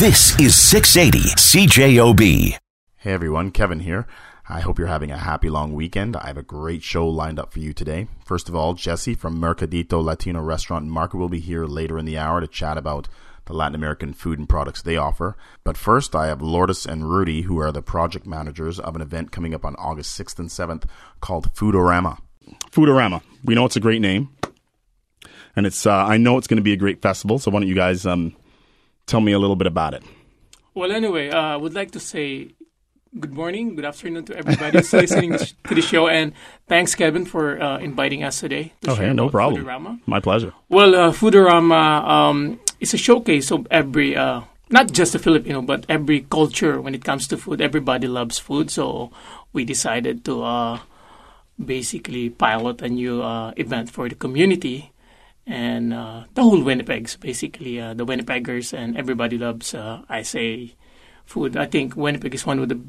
This is 680 CJOB. Hey everyone, Kevin here. I hope you're having a happy long weekend. I have a great show lined up for you today. First of all, Jesse from Mercadito Latino Restaurant Market will be here later in the hour to chat about the Latin American food and products they offer. But first, I have Lourdes and Rudy, who are the project managers of an event coming up on August 6th and 7th called Foodorama. Foodorama. We know it's a great name, and it's. Uh, I know it's going to be a great festival. So why don't you guys um, tell me a little bit about it? Well, anyway, uh, I would like to say good morning, good afternoon to everybody who's listening to the show, and thanks, Kevin, for uh, inviting us today. To Okay, no problem. Foodorama. My pleasure. Well, uh, Foodorama um, is a showcase of every, uh, not just the Filipino, but every culture when it comes to food. Everybody loves food, so we decided to uh, basically pilot a new uh, event for the community. And uh, the whole Winnipegs, basically, uh, the Winnipeggers and everybody loves, uh, I say, food. I think Winnipeg is one of the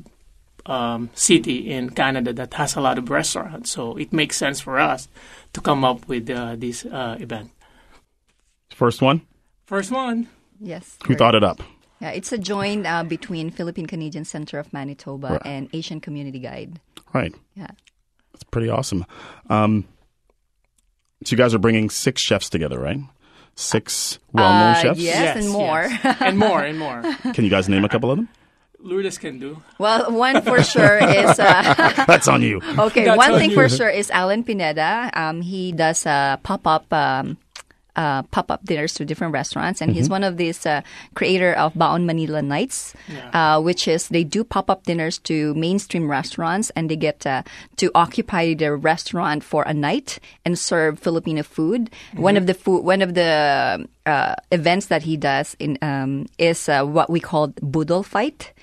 um, city in Canada that has a lot of restaurants, so it makes sense for us to come up with uh, this uh, event. First one. First one. Yes. Who thought it up? Yeah, it's a joint uh, between Philippine Canadian Center of Manitoba Right. and Asian Community Guide. Right. Yeah. That's pretty awesome. Um, so you guys are bringing six chefs together, right? Six well-known Uh, chefs. yes. and more. yes. and more, and more. Can you guys name a couple of them? Lourdes can do. Well, one for sure is uh, That's on you. okay. That's one on thing you. for sure is Alan Pineda. Um, he does uh, pop up. Um, uh, pop-up dinners to different restaurants. And he's one of these uh, creator of Baon Manila Nights uh, which is they do pop-up dinners to mainstream restaurants and they get uh, to occupy their restaurant for a night and serve Filipino food. One of the food one of the uh, events that he does in um, is uh, what we call boodle fight.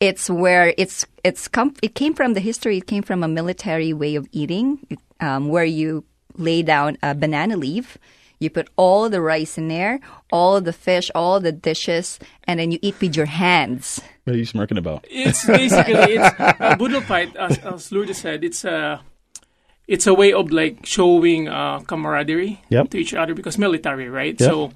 It's where it's it's come it came from the history it came from a military way of eating um, where you lay down a banana leaf you put all the rice in there, all the fish, all the dishes, and then you eat with your hands. What are you smirking about? It's basically it's a boodle fight, as, as Lourdes said. It's a it's a way of like showing uh, camaraderie Yep. to each other because military, right? Yep. So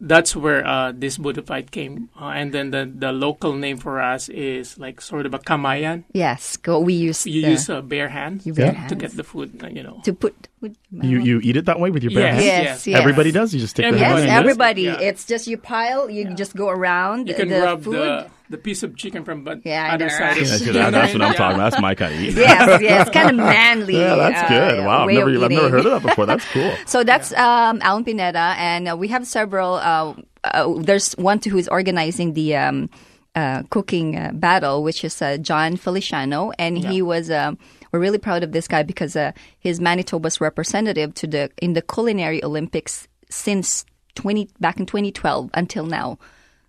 that's where uh, this boodle fight came, uh, and then the the local name for us is like sort of a kamayan. Yes, go. We use You the- use uh, bare hands You bare to hands. get the food, uh, you know. to put. With, You you eat it that way with your bare Yes. hands? yes, Yes. yes. Everybody does. You just stick Everybody their Yes, in this? everybody. Yeah. It's just you pile. You just go around You can the rub food. the the piece of chicken from but Yeah, I other know, side. right? of That's, that- that's what I'm yeah. talking about. That's my kind of eat. yes, yes, kind of manly. Yeah, that's uh, good. Wow, I've never, I've never heard of that before. That's cool. So that's um, Alan Pineda, and uh, we have several. Uh, uh, there's one who is organizing the um, uh, cooking uh, battle, which is uh, John Feliciano, and he was. Um, we're really proud of this guy because uh, he's Manitoba's representative to the in the culinary Olympics since 20 back in 2012 until now.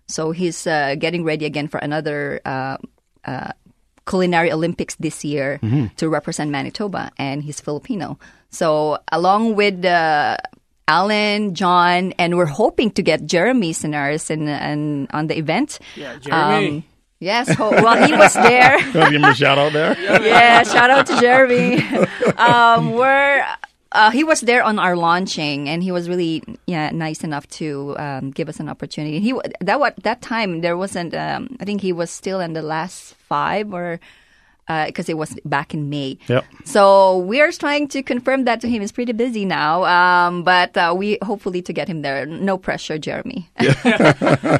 So he's uh, getting ready again for another. Uh, uh, culinary Olympics this year to represent Manitoba, and he's Filipino. So along with uh, Alan, John, and we're hoping to get Jeremy Sinaris in, in, on the event. Yeah, Jeremy. Yes, well he was there. Give him a shout out there? yeah, shout out to Jeremy. um, we're uh, he was there on our launching, and he was really yeah nice enough to um, give us an opportunity. He that what that time there wasn't. Um, I think he was still in the last five or. Because it was back in May. Yep. So we are trying to confirm that to him. He's pretty busy now, um, but uh, we hopefully to get him there. No pressure, Jeremy.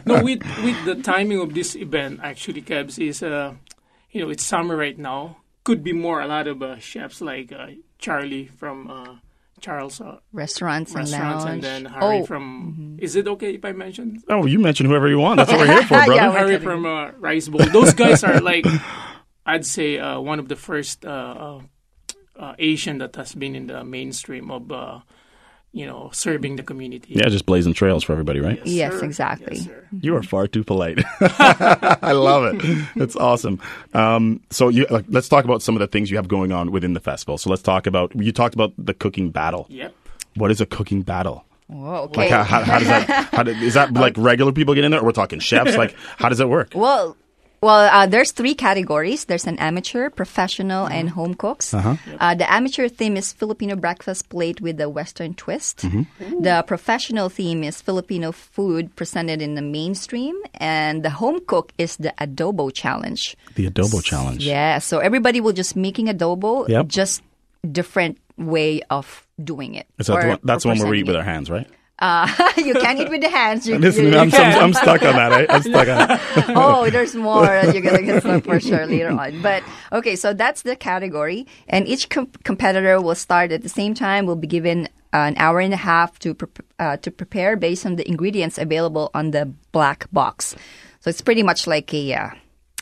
no, with with the timing of this event, actually, Kebs is uh, you know, it's summer right now. Could be more. A lot of uh, chefs like uh, Charlie from uh, Charles uh, Restaurants, Restaurants, and and then Harry oh, from. Is it okay if I mention? Oh, you mention whoever you want. That's what we're here for, brother. Yeah, we're Harry from uh, Rice Bowl. Those guys are like, I'd say, uh, one of the first uh, uh, uh, Asian that has been in the mainstream of, uh, you know, serving the community. Yeah, just blazing trails for everybody, right? Yes, sir. exactly. Yes, sir. You are far too polite. I love it. That's awesome. Um, so you, like, let's talk about some of the things you have going on within the festival. So let's talk about. You talked about the cooking battle. Yep. What is a cooking battle? Whoa, okay. Like how, how, how does that? How do, is that like regular people get in there, or we're talking chefs? Like how does it work? Well, Well, uh, there's three categories. There's an amateur, professional, and home cooks. Uh, the amateur theme is Filipino breakfast plate with a Western twist. The professional theme is Filipino food presented in the mainstream, and the home cook is the adobo challenge. The adobo challenge. Yeah, so everybody will just making adobo, Yep. just different way of doing it. that or- one, that's the one where we eat with it. our hands, right? you can eat with the hands. You, Listen, you- I'm, I'm, I'm stuck on that. Eh? I'm stuck on it. oh, there's more that you're gonna get some for sure later on. But okay, so that's the category, and each com- competitor will start at the same time. Will be given an hour and a half to pre- uh, to prepare based on the ingredients available on the black box. So it's pretty much like a uh,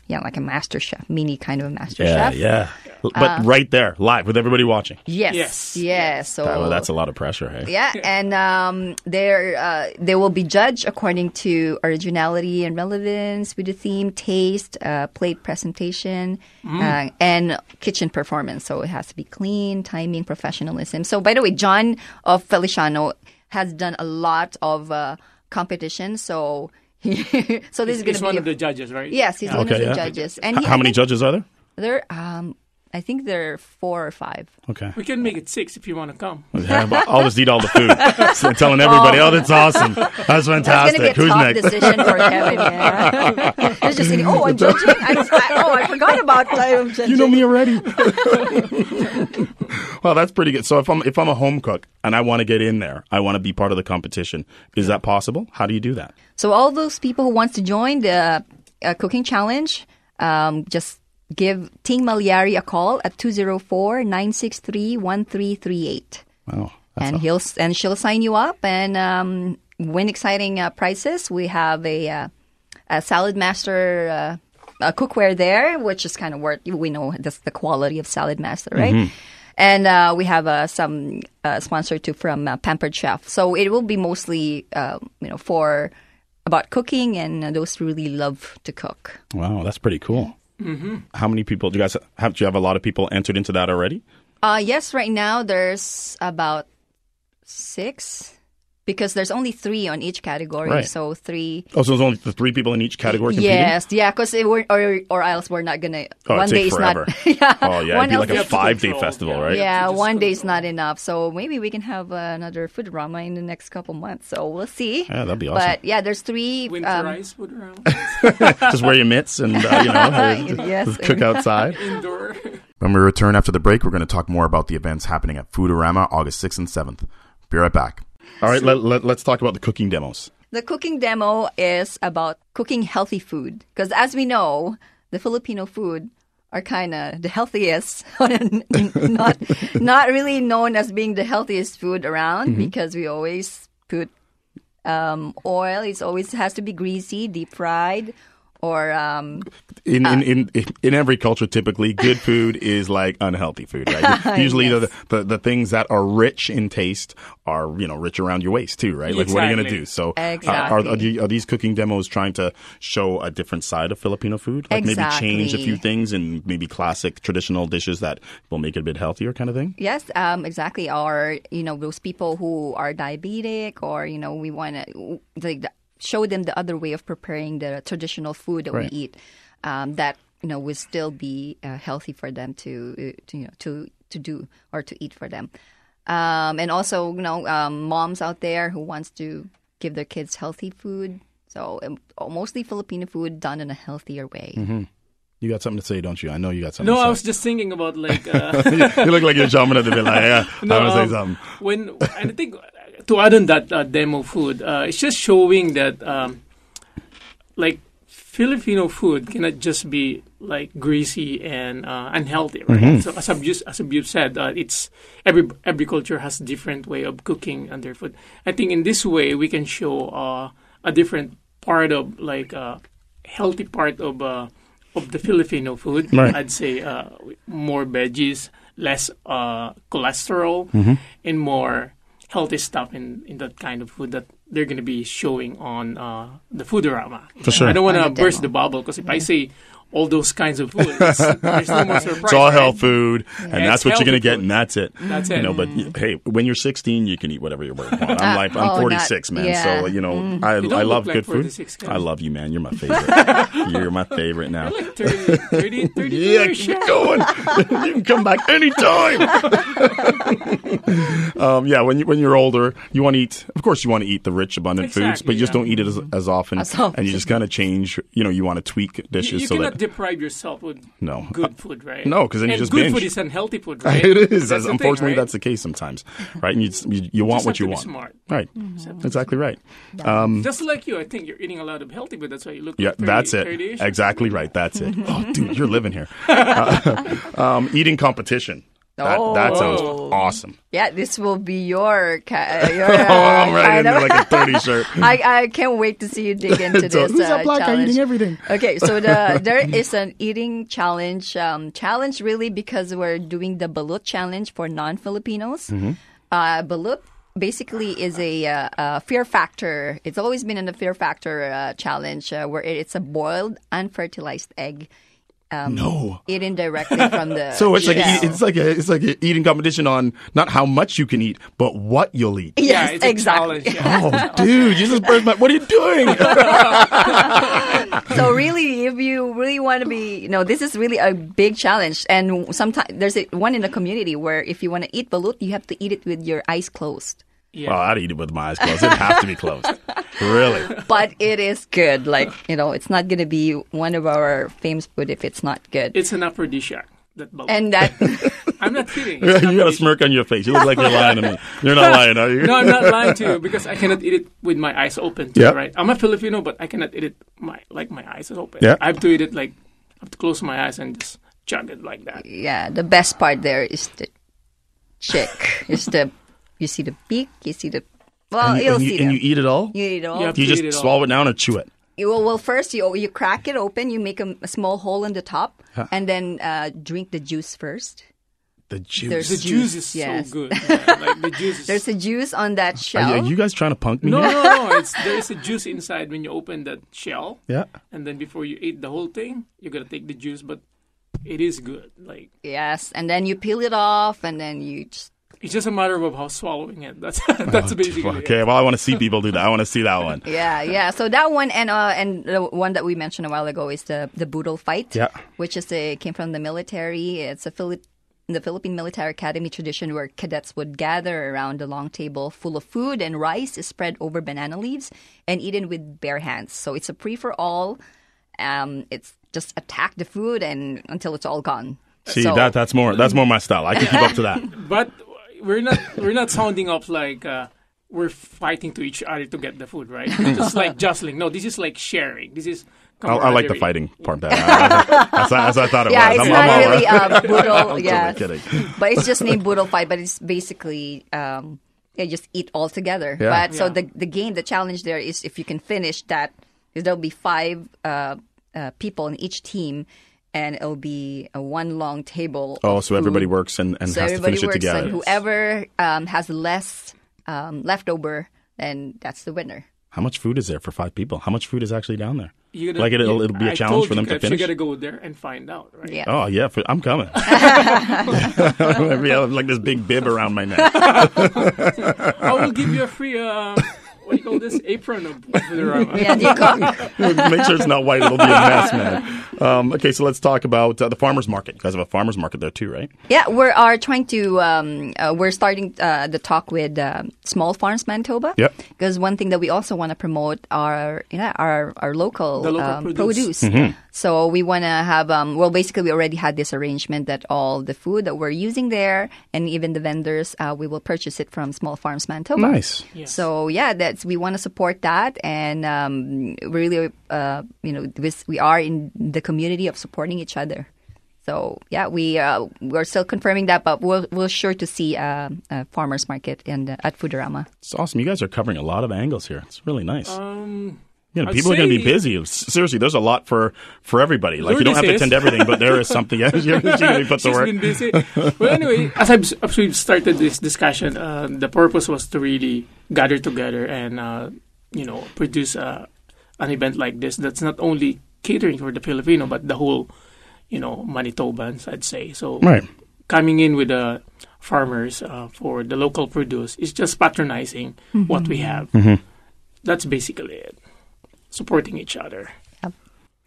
yeah, like a master chef, mini kind of a master Yeah, chef. yeah. Uh, But right there, live with everybody watching. Yes, Yes. yes. So That- well, that's a lot of pressure. Hey. yeah, and um, they're, uh, they will be judged according to originality and relevance with the theme, taste, uh, plate presentation, uh, and kitchen performance. So it has to be clean, timing, professionalism. So, by the way, John of Feliciano has done a lot of uh, competition. So, he, so this is going to be one be of the judges, right? yes, he's one Okay, of the yeah. judges. And H- he, How many think judges are there? There, um, I think there are four or five. Okay. We can make it six if you want to come. Yeah, but I'll just eat all the food. So telling everybody, oh, that's awesome. That's fantastic. That's going to fantastic. be a Who's tough next? decision for Kevin. Yeah. He's just thinking, oh, I'm judging. I, I, oh, I forgot about I'm judging. You know me already. well, that's pretty good. So if I'm if I'm a home cook and I want to get in there, I want to be part of the competition. Is that possible? How do you do that? So all those people who wants to join the uh, cooking challenge, um, just give Ting Malyari a call at 204-963-1338. Wow. And a- he'll and she'll sign you up and um, win exciting uh, prizes. We have a, uh, a Saladmaster uh, cookware there, which is kind of worth. We know this, the quality of Saladmaster, right? Mm-hmm. And uh, we have uh, some uh, sponsor too from uh, Pampered Chef. So it will be mostly, uh, you know, for about cooking and those who really love to cook. wow, that's pretty cool. Mm-hmm. How many people do you guys have? Do you have a lot of people entered into that already? Uh, yes, right now there's about six because there's only three on each category. Right. So three. Oh, so there's only the three people in each category competing. Yes, yeah, because or or else we're not gonna. Oh, one it'd day take is not. yeah, Oh yeah, one it'd be like a five day festival, yeah. right? Yeah, Just one day is not enough. So maybe we can have uh, another Foodorama in the next couple months. So we'll see. Yeah, that'd be awesome. But yeah, there's three. Winter um, ice food around Just wear your mitts and uh, you know Yes. cook outside. indoor. When we return after the break, we're going to talk more about the events happening at Foodorama August 6th and 7th. Be right back. All right, let, let, let's talk about the cooking demos. The cooking demo is about cooking healthy food because, as we know, the Filipino food are kind of the healthiest, not not really known as being the healthiest food around because we always put um, oil. It always has to be greasy, deep fried, or um, In, in, in in every culture, typically, good food is like unhealthy food, right? Usually, the, the the things that are rich in taste are you know rich around your waist too, right? Like, what are you going to do? So, uh, are, are, the, are these cooking demos trying to show a different side of Filipino food? Like maybe change a few things and maybe classic traditional dishes that will make it a bit healthier, kind of thing. Yes, um, exactly. Or you know, those people who are diabetic, or you know, we want to like the- show them the other way of preparing the traditional food that Right. we eat. Um, that you know will still be uh, healthy for them to, uh, to you know to to do or to eat for them. Um, and also, you know, um, moms out there who wants to give their kids healthy food. So um, mostly Filipino food done in a healthier way. You got something to say, don't you? I know you got something. No, to I was just thinking about like uh, you look like you're jumping at the bit. Like, yeah, I No, want to say um, something. when and I think to add on that uh, demo food, uh, it's just showing that um, like Filipino food cannot just be like greasy and uh, unhealthy, right? So as Abuse, as Abuse said, uh, it's every every culture has different way of cooking and their food. I think in this way we can show uh, a different part of like uh, healthy part of uh, of the Filipino food. Right. I'd say uh, more veggies, less uh, cholesterol, and more healthy stuff in, in that kind of food that they're going to be showing on uh, the Foodorama. For sure. I don't want to burst demo. the bubble because if I say all those kinds of food. It's, there's no more surprise. It's all right? health food, and Yeah, that's what you're gonna get, food. and that's it. That's You it. know, but y- hey, when you're 16, you can eat whatever you want. I'm uh, like, I'm oh, 46, not- man. yeah. So you know, mm-hmm. I, You I love like good food. guys. I love you, man. You're my favorite. you're my favorite now. Like 30, 30, 30 Yeah, keep going. you can come back anytime. um, yeah, when you when you're older, you want to eat. Of course, you want to eat the rich, abundant foods, but you just don't eat it as, as often. As often. And you just kind of change. You know, you want to tweak You, dishes you so cannot that deprive yourself with No. good food, right? No, because then you and just good binge. food is unhealthy food, right? it is. That's the thing, Unfortunately, right? that's the case sometimes, right? And you just- you, you want Just what have you to be want, smart. right? Mm-hmm. Exactly right. Um, Just like you, I think you're eating a lot of healthy food. That's why you look. yeah, like 30, that's it. Exactly right. That's it. Oh, dude, you're living here. Uh, um, eating competition. That, that sounds Oh. awesome. Yeah, this will be your, ca- your Oh, uh, I'm right into like a 30 shirt. I, I can't wait to see you dig into So, this who's uh, black challenge. eating everything? Okay, so the there is an eating challenge. Um, challenge really because we're doing the balut challenge for non-Filipinos. Mm-hmm. Uh, balut basically is a, uh, uh fear factor. It's always been in the fear factor uh, challenge uh, where it, it's a boiled unfertilized egg. Um, No. eating directly from the So it's like shell. eat, it's like a, it's like a eating competition on not how much you can eat, but what you'll eat. Yeah, yes, it's exactly. Yeah. Oh, dude, you just burst my. What are you doing? So really, if you really want to be, you know, this is really a big challenge. And sometimes there's a, one in the community where if you want to eat balut, you have to eat it with your eyes closed. Yeah. well, I'd eat it with my eyes closed. It'd have to be closed. Really? But it is good. Like you know, it's not going to be one of our famous food if it's not good. It's an aphrodisiac. That bubble. and that I'm not kidding. you got a smirk on your face. You look like you're lying to me. You're not lying, are you? No, I'm not lying to you because I cannot eat it with my eyes open. Too, Yeah. Right. I'm a Filipino, but I cannot eat it my like my eyes are open. Yeah. I have to eat it like I have to close my eyes and just chug it like that. yeah, the best part there is the chick. is the you see the beak, you see the well, And, you- you'll and you, see and them. you eat it all. You eat it all. You You just eat it all. swallow it down or chew it. Well, well, first you you crack it open. You make a, a small hole in the top, and then uh, drink the juice first. The juice. There's The Juice, juice is yes. so good. Yeah, like the juice is. There's a juice on that Are shell. you, are you guys trying to punk me? no, here? no, no. It's there is a juice inside when you open that shell, Yeah. and then before you eat the whole thing, you gotta take the juice. But it is good. Like Yes, and then you peel it off, and then you just it's just a matter of how swallowing it. That's that's basically. it. Okay. Well, I want to see people do that. I want to see that one. yeah, yeah. So that one and uh, and the one that we mentioned a while ago is the the boodle fight. Yeah. which is a came from the military. It's a Philip. The Philippine Military Academy tradition where cadets would gather around a long table full of food and rice is spread over banana leaves and eaten with bare hands. So it's a free for all. Um, it's just attack the food and until it's all gone. See So- that that's more that's more my style. I can keep up to that. But we're not we're not sounding off like uh, we're fighting to each other to get the food, right? just like jostling. No, this is like sharing. This is. I, I like the fighting part. Better. as, that's, what I thought it Yeah, was. it's I'm, not I'm really right. a boodle. Yeah, totally kidding. but it's just named boodle fight. But it's basically um, yeah, just eat all together. Yeah. But so the the game, the challenge there is if you can finish that, because there'll be five uh, uh, people in each team, and it'll be a one long table. Oh, of so everybody works and, and So has to everybody finish it together. and whoever um, has less um, leftover, then that's the winner. How much food is there for five people? How much food is actually down there? You gotta- like it'll, it'll be a I challenge told for you them to finish. You gotta go there and find out, right? Yeah. Oh yeah, for, I'm coming. Maybe I'll have like this big bib around my neck. I will give you a free. Uh, what do you call this apron of Foodorama. Yeah, you go. Make sure it's not white; it'll be a mess, man. Um, okay, so let's talk about uh, the farmers market. You guys have a farmers market there too, right? Yeah, we are trying to. Um, uh, we're starting uh, the talk with um Small Farms Manitoba. Yep. Because one thing that we also want to promote are yeah our our local, The local um, produce. So we want to have. Um, well, basically, we already had this arrangement that all the food that we're using there and even the vendors, uh, we will purchase it from Small Farms Manitoba. Nice. Yes. So yeah, that's we want to support that, and um, really, uh, you know, this, we are in the community of supporting each other. So yeah, we uh, we're still confirming that, but we'll we're sure to see uh, a farmers market and the, at Foodorama. It's awesome. You guys are covering a lot of angles here. It's really nice. Um, you know, I'd people are going to be busy. Seriously, there's a lot for for everybody. Like you don't have to attend everything, but there is something. Yeah, you're going to put to she's work. been busy. well, anyway, as I've, as we've started this discussion, uh, the purpose was to really gather together and uh, you know produce uh, an event like this that's not only catering for the Filipino, but the whole, you know, Manitobans, I'd say. So Right. coming in with the farmers uh, for the local produce is just patronizing what we have. That's basically it. Supporting each other.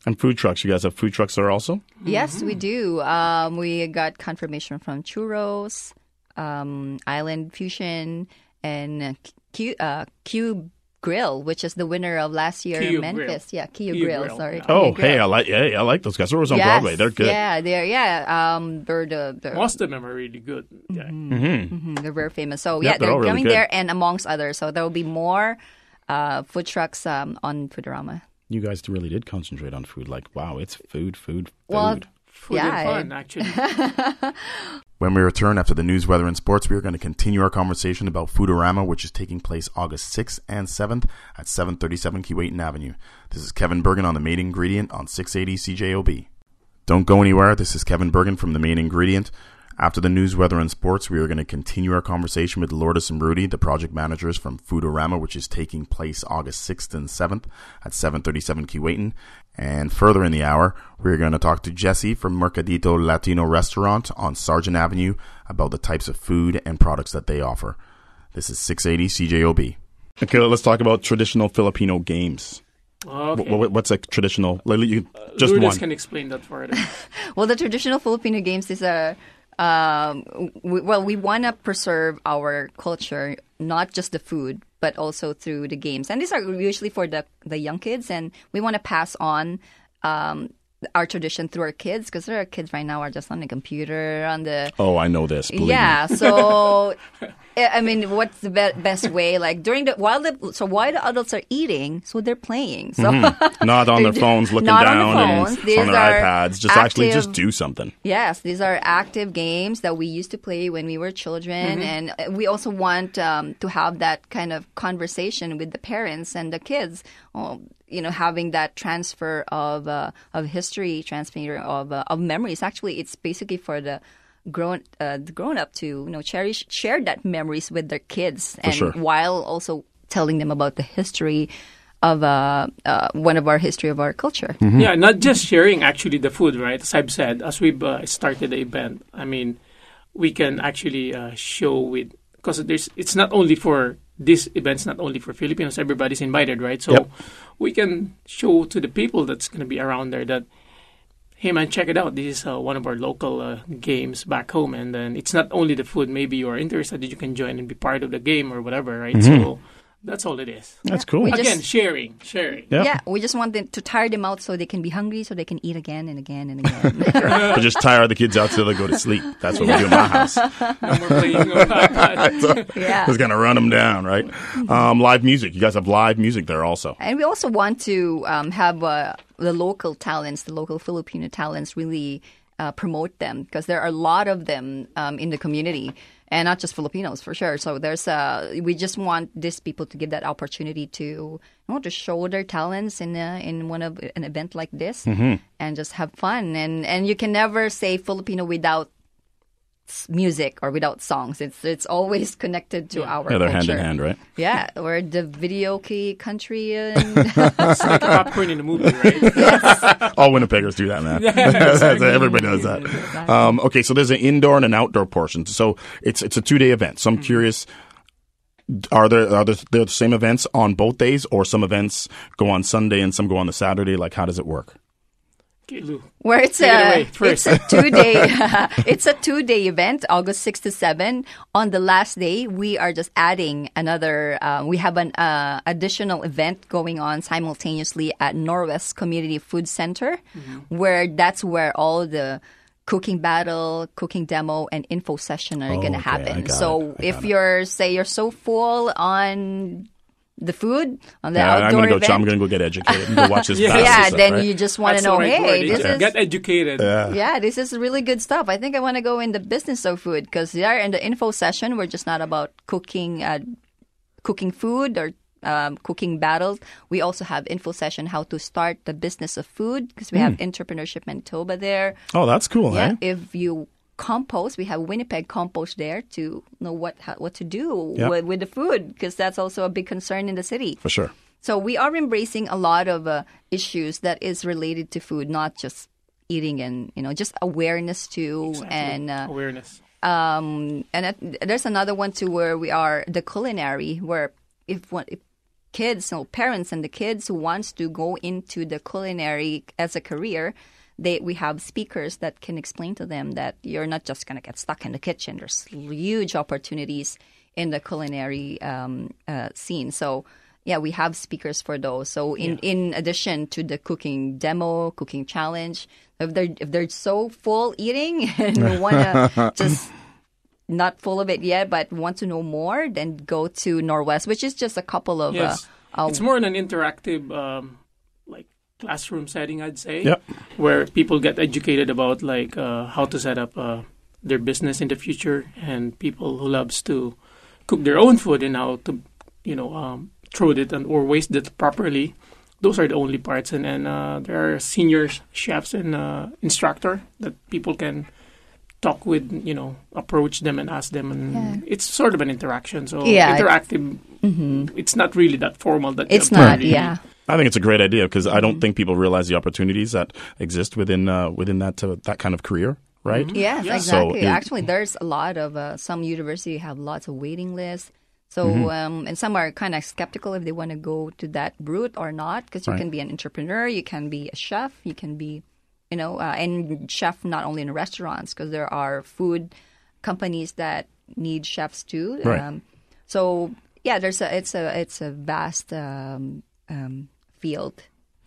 And food trucks. You guys have food trucks there also? Yes, we do. Um, we got confirmation from Churros, um, Island Fusion, and Q, uh, Q Grill, which is the winner of last year Q in Memphis. Grill. Yeah, Q, Q Grill. Grill, Sorry. yeah. Oh, Grill. hey, I like yeah, I like those guys. They're on Yes, Broadway. They're good. Yeah, they're yeah. Um, they're the they're, Most of them are really good. Yeah. mhm, they're very famous. So Yeah, yeah, they're they're, all really coming good. there, and amongst others. So there will be more uh, food trucks um, on Foodorama. You guys really did concentrate on food. Like, wow, it's food, food, food. Well, Food Yeah, and fun, actually. When we return after the news, weather, and sports, we are going to continue our conversation about Foodorama, which is taking place August 6th and 7th at 737 Keewatin Avenue. This is Kevin Bergen on the main ingredient on 680 CJOB. Don't go anywhere. This is Kevin Bergen from the main ingredient. After the news, weather, and sports, we are going to continue our conversation with Lourdes and Rudy, the project managers from Foodorama, which is taking place August 6th and 7th at 737 Keewatin. And further in the hour, we're going to talk to Jesse from Mercadito Latino Restaurant on Sargent Avenue about the types of food and products that they offer. This is 680 CJOB. Okay, let's talk about traditional Filipino games. Okay. Wh- wh- What's a traditional? Like, you, just Lourdes one. can explain that further. Well, the traditional Filipino games is a um, we, well, we want to preserve our culture, not just the food, but also through the games. And these are usually for the the young kids, and we want to pass on. Um, our tradition through our kids because our kids right now are just on the computer on the oh, I know this. believe me. yeah so I I mean what's the be- best way like during the while the so while the adults are eating so they're playing so Not on their phones, looking not on the down, phones. and These on their are iPads. Just actually, just do something. Yes, these are active games that we used to play when we were children, and uh, we also want um, to have that kind of conversation with the parents and the kids. Uh, you know, having that transfer of uh, of history, transfer of uh, of memories. Actually, it's basically for the grown uh, the grown up to you know cherish share that memories with their kids, and sure. while also telling them about the history of uh, uh, one of our history of our culture. Yeah, not just sharing actually the food, right? As I've said, as we've uh, started the event, I mean, we can actually uh, show with because there's it's not only for this event's not only for Filipinos. Everybody's invited, right? So Yep. we can show to the people that's going to be around there that. Hey man, check it out! This is uh, one of our local uh, games back home, and then it's not only the food. Maybe you are interested, that you can join and be part of the game or whatever, right? So that's all it is. That's cool. We just- Again, sharing, sharing. Yeah. Yeah, we just want them to tire them out so they can be hungry, so they can eat again and again and again. but just tire the kids out till they go to sleep. That's what we do in my house. No more playing on yeah. Just gonna run them down, right? Um, live music. You guys have live music there also. And we also want to um, have uh, the local talents, the local Filipino talents, really uh, promote them because there are a lot of them um, in the community, and not just Filipinos for sure. So there's uh, we just want these people to give that opportunity to you know, to show their talents in a, in one of an event like this, and just have fun. And and you can never say Filipino without music or without songs. It's it's always connected to our Yeah, they're culture. hand in hand, right? Yeah, we're the videoke country. And It's like popcorn in a movie, right? All Winnipeggers do that, man. Everybody does that. Um, okay, so there's an indoor and an outdoor portion. So it's it's a two day event. So I'm curious. Are there are there, there the same events on both days, or some events go on Sunday and some go on the Saturday? Like, how does it work? Where it's it a away it's a two day it's a two day event, August six to seven. On the last day, we are just adding another. Uh, we have an uh, additional event going on simultaneously at Norwest Community Food Center, Mm-hmm. where that's where all the cooking battle, cooking demo, and info session are going to okay, happen. So if it. you're say you're so full on the food on the Yeah, I'm outdoor gonna go. event, I'm gonna go get educated and go watch this. Yeah. yeah, stuff, then right? you just want to know, right hey, this Yeah. is Get educated. yeah, this is really good stuff. I think I want to go in the business of food because there in the info session, we're just not about cooking, uh, cooking food or um, cooking battles. We also have info session how to start the business of food because we have entrepreneurship Manitoba there. Oh, that's cool, Yeah, eh? if you compost, we have Winnipeg compost there to know what how, what to do Yep. with, with the food because that's also a big concern in the city. For sure. So we are embracing a lot of uh, issues that is related to food, not just eating and you know just awareness too and uh, awareness. um, and it, there's another one too where we are the culinary where if one if kids no parents and the kids who wants to go into the culinary as a career they we have speakers that can explain to them that you're not just going to get stuck in the kitchen. There's huge opportunities in the culinary um, uh, scene. So yeah we have speakers for those. So in in addition to the cooking demo cooking challenge if they're if they're so full eating and want to just not full of it yet, but want to know more, then go to Norwest, which is just a couple of. Yes, uh, uh, it's more in an interactive, um, classroom setting, I'd say. Yep. Where people get educated about like uh, how to set up uh, their business in the future, and people who loves to cook their own food and how to, you know, um, throw it and or waste it properly. Those are the only parts, and and uh, there are senior chefs and uh, instructor that people can talk with, you know, approach them and ask them, and Yeah. it's sort of an interaction. So Yeah, interactive. It's not really that formal. That it's not, really- yeah. I think it's a great idea because I Mm-hmm. don't think people realize the opportunities that exist within uh, within that uh, that kind of career, right? Yes, Yeah. exactly. So it- Actually, there's a lot of uh, some university have lots of waiting lists. So, Mm-hmm. um, and some are kind of skeptical if they want to go to that route or not, because you Right. can be an entrepreneur, you can be a chef, you can be, you know, uh, and chef not only in restaurants, because there are food companies that need chefs too. Right. Um, so, yeah, there's a it's a it's a vast um, um, field.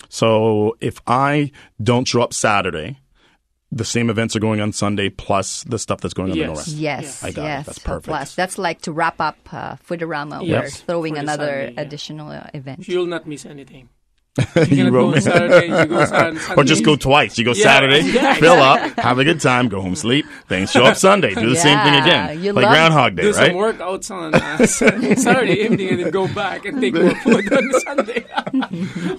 So if I don't show up Saturday, the same events are going on Sunday plus the stuff that's going on in the Yes. Yes, I got it. yes. That's perfect. Plus, that's like to wrap up uh, Foodorama. We're Yes. throwing For another Sunday, yeah. additional uh, event. You'll not miss anything. You You wrote go me. on Saturday, you go on Sunday. Or just go twice. You go Yeah. Saturday, Yeah, fill up, have a good time, go home, sleep, then show up Sunday, do the same thing again. you like Groundhog Day, do some workouts on uh, Saturday evening and then go back and take more food on Sunday.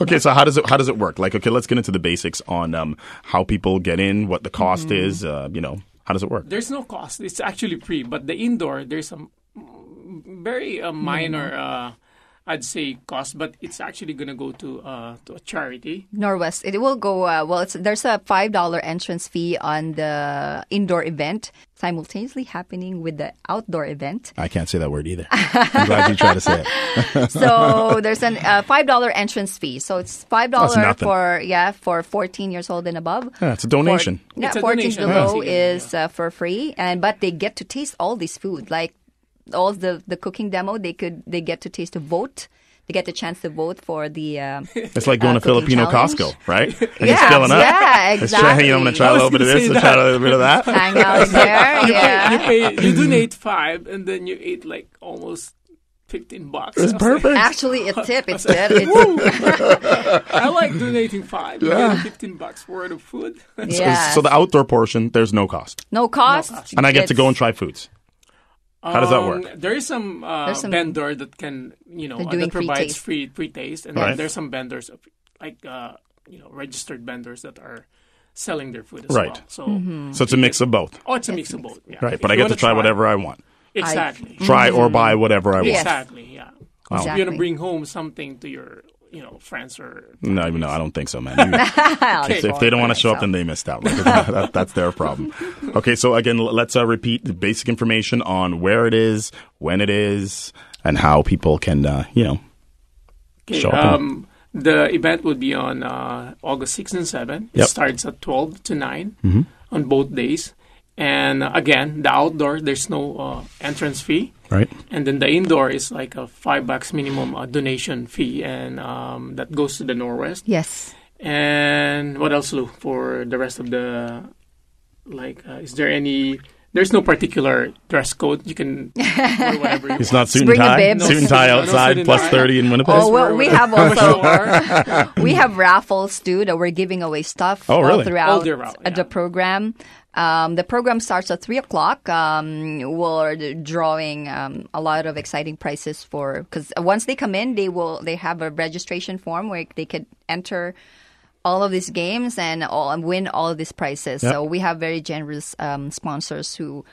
Okay, so how does it how does it work? Like, okay, let's get into the basics on um, how people get in, what the cost Mm-hmm. is. Uh, you know, how does it work? There's no cost. It's actually free. But the indoor, there's some very uh, minor, Mm-hmm. I'd say, cost. But it's actually going to go to uh, to a charity. Norwest. It will go. Uh, well, it's, there's a five dollar entrance fee on the indoor event, simultaneously happening with the outdoor event. I can't say that word either. I'm glad you tried to say it. So there's a uh, five dollar entrance fee. So it's five dollar nothing. for yeah for 14 years old and above. Yeah, it's a donation. For, yeah, It's a 14 donation, below yeah. is uh, for free, and but they get to taste all this food, like all the the cooking demo. They could they get to taste a vote. They get the chance to vote for the. Uh, It's like going Uh, to Filipino cooking Costco, right? And Yeah, just filling up. yeah, Let's try, you know, I'm going to try a little bit of gonna this say and try a little bit of that. hang out there. You, yeah. pay, you, pay, you donate five, and then you eat like almost 15 bucks. It's I was like, perfect. Actually, a tip. It's good. It's, I like donating five. You get 15 bucks worth of food. yeah. So the outdoor portion, there's no cost, no cost. and I get to go and try foods. How does that Um, work? There is some, uh, There's some- vendor that can, you know, uh, doing that free provides taste. free free taste, and Right. then there's some vendors like uh, you know registered vendors that are selling their food as Right. well. So, Mm-hmm. So it's a mix of both, oh, it's a mix of both. Yeah. right? If But I get wanna to try whatever I want, Exactly. try or buy whatever I want. Exactly. Yeah. Wow. If you're gonna bring home something to your, you know, friends or No, no, I don't think so, man. You- if, if they don't want to show up, then they missed out. Like, that, that's their problem. Okay, so again, let's uh, repeat the basic information on where it is, when it is, and how people can, uh, you know, Okay, Show up um, the event would be on uh, August 6 and 7. It Yep. starts at 12 to 9 on both days. And uh, again, the outdoor, there's no uh, entrance fee. right? And then the indoor is like a five bucks minimum uh, donation fee. And um, that goes to the Norwest. Yes. And what else, Lou, for the rest of the. Like, uh, is there any. There's no particular dress code. You can wear whatever you It's want. not suit and Bring the tie. bibs. Suit and tie No, no outside, and plus tie. 30 in Winnipeg. Oh, well, we have also also. we have raffles too that we're giving away stuff Oh, all really? throughout All year round, uh, the program. Um, the program starts at three o'clock. Um, we're drawing um, a lot of exciting prizes for because once they come in, they will they have a registration form where they could enter all of these games and all and win all of these prizes. Yep. So we have very generous um, sponsors who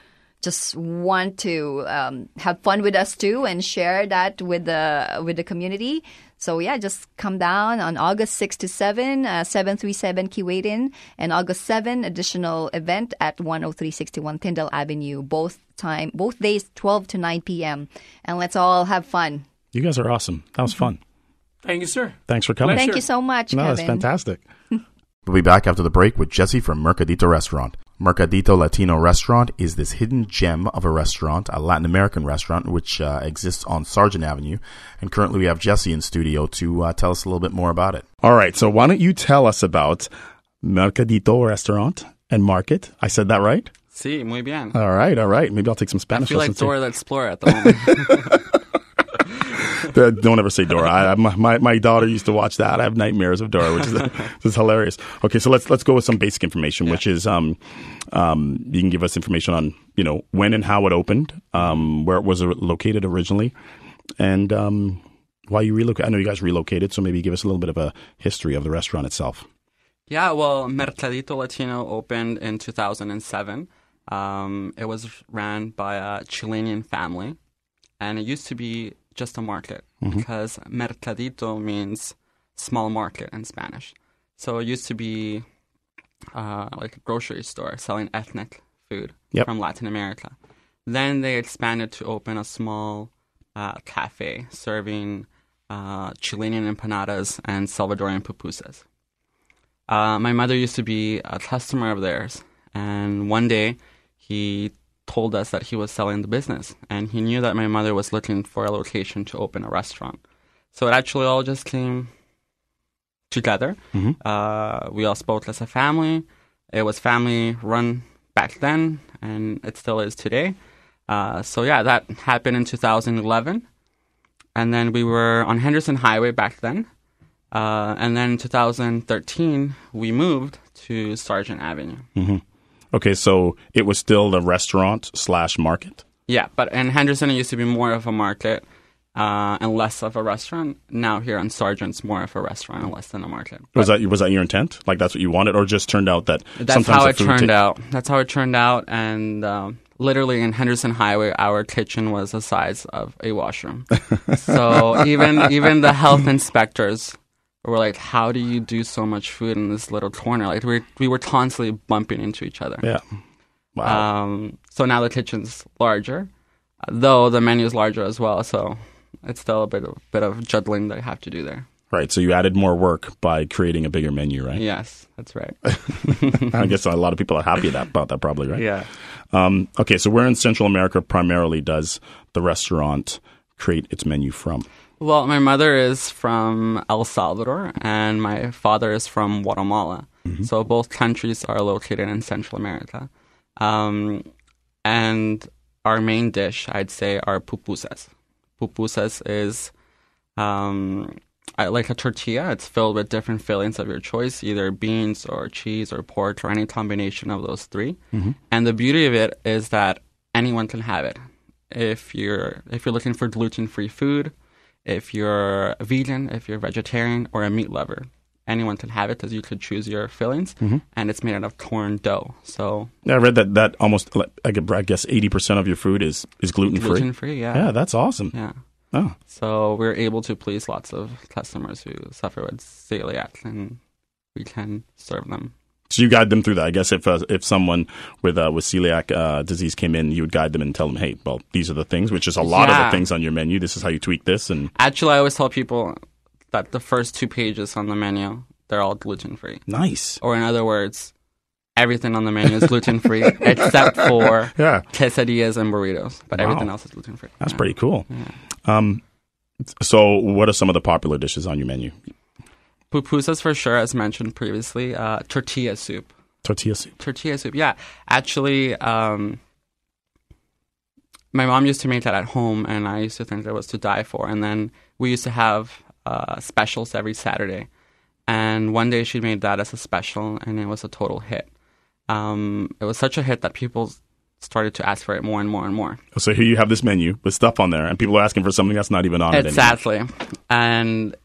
just want to um, have fun with us too and share that with the with the community. So yeah, just come down on August 6 to 7, uh, 737 Keewatin, and August 7, additional event at 10361 Tyndall Avenue. Both time, both days, 12 to 9 p.m. And let's all have fun. You guys are awesome. That was fun. Thank you, sir. Thanks for coming. Pleasure. Thank you so much, No, Kevin. that's fantastic. We'll be back after the break with Jesse from Mercadito Restaurant. Mercadito Latino Restaurant is this hidden gem of a restaurant, a Latin American restaurant, which uh, exists on Sargent Avenue. And currently we have Jesse in studio to uh, tell us a little bit more about it. All right. So why don't you tell us about Mercadito Restaurant and Market? I said that right? Sí, muy bien. All right. All right. Maybe I'll take some I Spanish feel like lessons here. Dora the Explorer at the moment. Uh, Don't ever say Dora. I, my, my my daughter used to watch that. I have nightmares of Dora, which is which is hilarious. Okay, so let's let's go with some basic information, which is um, um, you can give us information on you know when and how it opened, um, where it was located originally, and um, why you relocated. I know you guys relocated, so maybe give us a little bit of a history of the restaurant itself. yeah, well, Mercadito Latino opened in 2007. Um, it was ran by a Chilean family, and it used to be just a market because Mercadito means small market in Spanish. So it used to be uh, like a grocery store selling ethnic food Yep. from Latin America. Then they expanded to open a small uh, cafe serving uh, Chilean empanadas and Salvadorian pupusas. Uh, my mother used to be a customer of theirs, and one day he told us that he was selling the business, and he knew that my mother was looking for a location to open a restaurant. So it actually all just came together. Uh, we all spoke as a family. It was family run back then, and it still is today. Uh, so yeah, that happened in 2011, and then we were on Henderson Highway back then. Uh, and then in 2013, we moved to Sargent Avenue. Okay, so it was still the restaurant slash market. Yeah, but in Henderson, it used to be more of a market uh, and less of a restaurant. Now here on Sargent's more of a restaurant and less than a market. Was that was that your intent? Like that's what you wanted, or just turned out that That's how it turned ta- out. That's how it turned out. And um, literally in Henderson Highway, our kitchen was the size of a washroom. so even even the health inspectors were like, "How do you do so much food in this little corner?" Like we we were constantly bumping into each other. Yeah. Wow. Um, so now the kitchen's larger, though the menu is larger as well. So it's still a bit of bit of juggling that I have to do there. right. So you added more work by creating a bigger menu, right? Yes, that's right. I guess a lot of people are happy that, about that, probably, right? yeah. Um, okay, so where in Central America primarily does the restaurant create its menu from? Well, my mother is from El Salvador and my father is from Guatemala. So both countries are located in Central America. Um, and our main dish, I'd say, are pupusas. Pupusas is um, like a tortilla. It's filled with different fillings of your choice, either beans or cheese or pork or any combination of those 3 And the beauty of it is that anyone can have it. If you're if you're looking for gluten-free food, if you're a vegan, if you're vegetarian or a meat lover, anyone can have it because you could choose your fillings, mm-hmm. and it's made out of corn dough. So Yeah, I read that that almost I I guess eighty percent of your food is is gluten free. gluten-free, yeah, Yeah, that's awesome. yeah. Oh, So we're able to please lots of customers who suffer with celiac, and we can serve them. So you guide them through that. I guess if uh, if someone with uh, with celiac uh, disease came in, you would guide them and tell them, hey, well, these are the things, which is a lot of the things on your menu. This is how you tweak this, and Actually, I always tell people that the first two pages on the menu they're all gluten free, nice. or in other words, everything on the menu is gluten free except for Yeah, quesadillas and burritos, but Wow. everything else is gluten free. that's pretty cool. Um, so what are some of the popular dishes on your menu? Pupusas for sure, as mentioned previously. Uh, tortilla soup. Tortilla soup. tortilla soup. Yeah, actually, um, my mom used to make that at home, and I used to think it was to die for. And then we used to have uh, specials every Saturday. And one day she made that as a special, and it was a total hit. Um, it was such a hit that people started to ask for it more and more and more. So here you have this menu with stuff on there, and people are asking for something that's not even on it. Exactly. And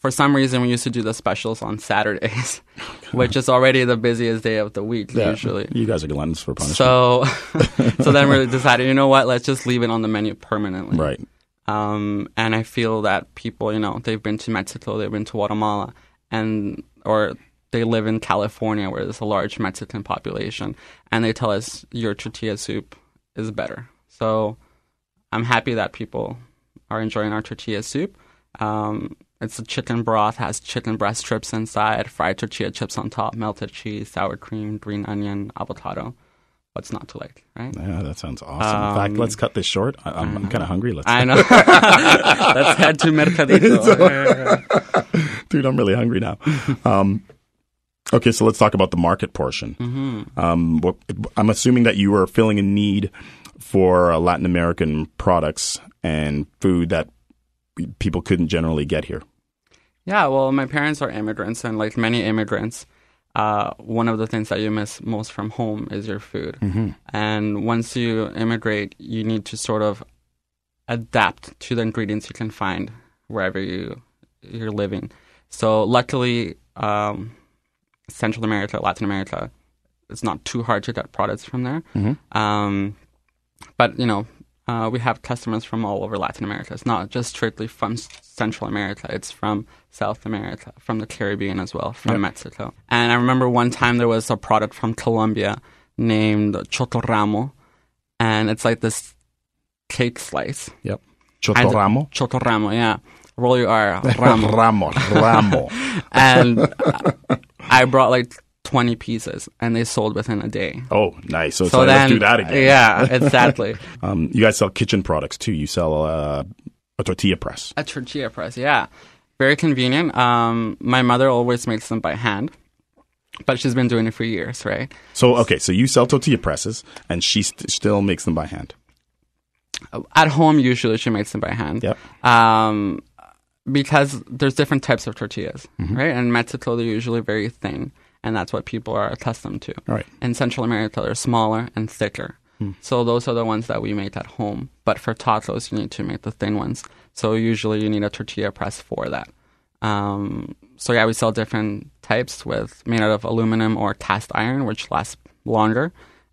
for some reason, we used to do the specials on Saturdays, which is already the busiest day of the week, Yeah. usually. You guys are gluttonous for punishment. So, so then we decided, you know what? Let's just leave it on the menu permanently. right. Um, and I feel that people, you know, they've been to Mexico, they've been to Guatemala, and or they live in California where there's a large Mexican population, and they tell us your tortilla soup is better. So I'm happy that people are enjoying our tortilla soup. Um, it's a chicken broth, has chicken breast strips inside, fried tortilla chips on top, melted cheese, sour cream, green onion, avocado. What's not to like, right? Yeah, that sounds awesome. In fact, Um, let's cut this short. I, I'm, I'm kind of hungry. Let's I know. Let's head to Mercadito. dude, I'm really hungry now. Um, okay, so let's talk about the market portion. Mm-hmm. Um, what, I'm assuming that you are filling a need for uh, Latin American products and food that people couldn't generally get here. Yeah, well, my parents are immigrants, and like many immigrants, uh, one of the things that you miss most from home is your food. And once you immigrate, you need to sort of adapt to the ingredients you can find wherever you you're living. So luckily, um, Central America, Latin America, it's not too hard to get products from there. Um, but you know, uh, we have customers from all over Latin America. It's not just strictly from Central America. It's from South America, from the Caribbean as well, from Mexico. And I remember one time there was a product from Colombia named Chocoramo, and it's like this cake slice. Yep. Chocoramo. Chocoramo, yeah. Roll your R, ramo. Ramo. Ramo. and I brought like 20 pieces, and they sold within a day. Oh, nice. So, So like, then, let's do that again. Yeah, exactly. Um, you guys sell kitchen products too. You sell uh, a tortilla press. A tortilla press, yeah. Very convenient. Um, my mother always makes them by hand, but she's been doing it for years, right? So, okay, so you sell tortilla presses, and she st- still makes them by hand. At home, usually she makes them by hand. Yep. Um, because there's different types of tortillas, Mm-hmm. right? And Mexico, they're usually very thin, and that's what people are accustomed to. Right. In Central America, they're smaller and thicker. Hmm. So those are the ones that we make at home. But for tacos, you need to make the thin ones. So usually you need a tortilla press for that. Um, so yeah, we sell different types with made out of aluminum or cast iron, which lasts longer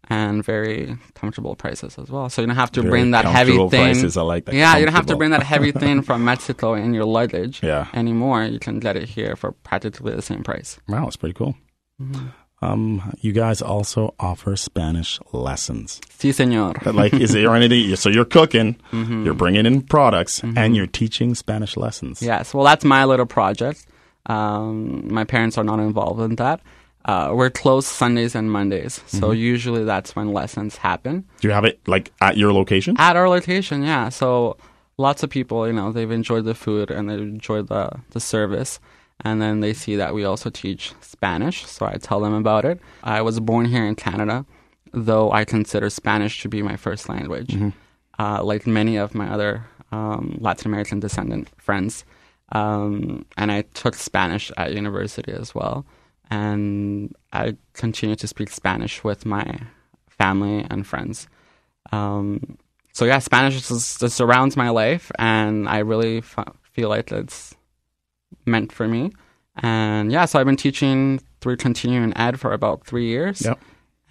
and very comfortable prices as well. So you don't have to Very bring that heavy thing. prices. I like that. Yeah, you don't have to bring that heavy thing from Mexico in your luggage Yeah. anymore. You can get it here for practically the same price. Wow, that's pretty cool. Mm-hmm. Um, you guys also offer Spanish lessons. Si, senor. But, Like, is there anything? So you're cooking, Mm-hmm. you're bringing in products, and you're teaching Spanish lessons. Yes, well, that's my little project. Um, my parents are not involved in that. Uh, we're closed Sundays and Mondays, so Mm-hmm. usually that's when lessons happen Do you have it like at your location? at our location. Yeah, so lots of people, you know, they've enjoyed the food and they've enjoyed the the service, and then they see that we also teach Spanish. So I tell them about it. I was born here in Canada, though I consider Spanish to be my first language. Uh, like many of my other um, Latin American descendant friends, um, and I took Spanish at university as well. And I continue to speak Spanish with my family and friends. Um, so yeah, Spanish just, just surrounds my life, and I really f- feel like it's meant for me. And yeah, so I've been teaching through continuing ed for about three years. Yep.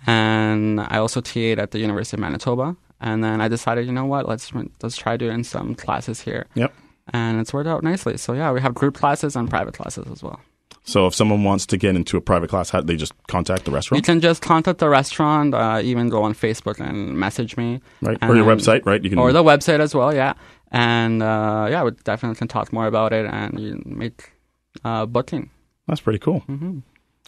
And I also TA'd at the University of Manitoba. And then I decided, you know what, let's let's try doing some classes here. Yep. And it's worked out nicely. So yeah, we have group classes and private classes as well. So if someone wants to get into a private class, how they just contact the restaurant? You can just contact the restaurant, uh, even go on Facebook and message me. right? and Or your then- website, right? You can. or the website as well, yeah. And uh, yeah, we definitely can talk more about it and make uh, booking. That's pretty cool. Mm-hmm.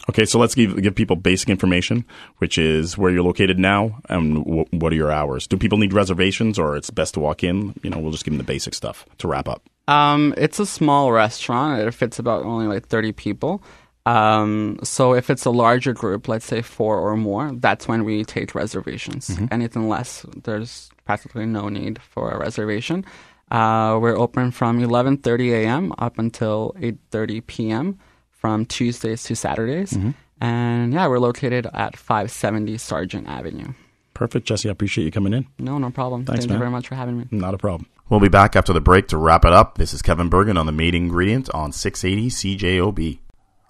Okay, so let's give give people basic information, which is where you're located now and w- what are your hours. Do people need reservations, or it's best to walk in? You know, we'll just give them the basic stuff to wrap up. Um, it's a small restaurant. It fits about only like 30 people. Um, so if it's a larger group, let's say four or more, that's when we take reservations. Anything less, there's practically no need for a reservation. Uh, we're open from 11:30 a.m. up until 8:30 p.m. from Tuesdays to Saturdays. And yeah, we're located at 570 Sargent Avenue. Perfect, Jesse. I appreciate you coming in. No, no problem. Thanks, Thank man. you very much for having me. Not a problem. We'll be back after the break to wrap it up. This is Kevin Bergen on the main ingredient on 680 CJOB.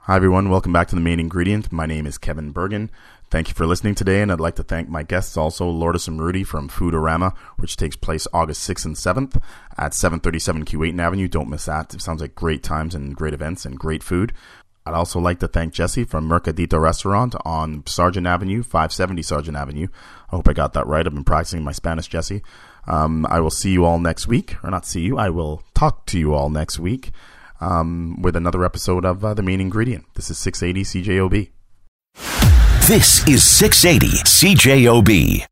Hi, everyone. Welcome back to the main ingredient. My name is Kevin Bergen. Thank you for listening today, and I'd like to thank my guests also, Lourdes and Rudy from Foodorama, which takes place August 6th and 7th at 737 Keewatin Avenue. Don't miss that. It sounds like great times and great events and great food. I'd also like to thank Jesse from Mercadito Restaurant on Sargent Avenue, 570 Sargent Avenue. I hope I got that right. I've been practicing my Spanish, Jesse. Um, I will see you all next week, or not see you, I will talk to you all next week um, with another episode of uh, The Main Ingredient. This is 680 CJOB. This is 680 CJOB.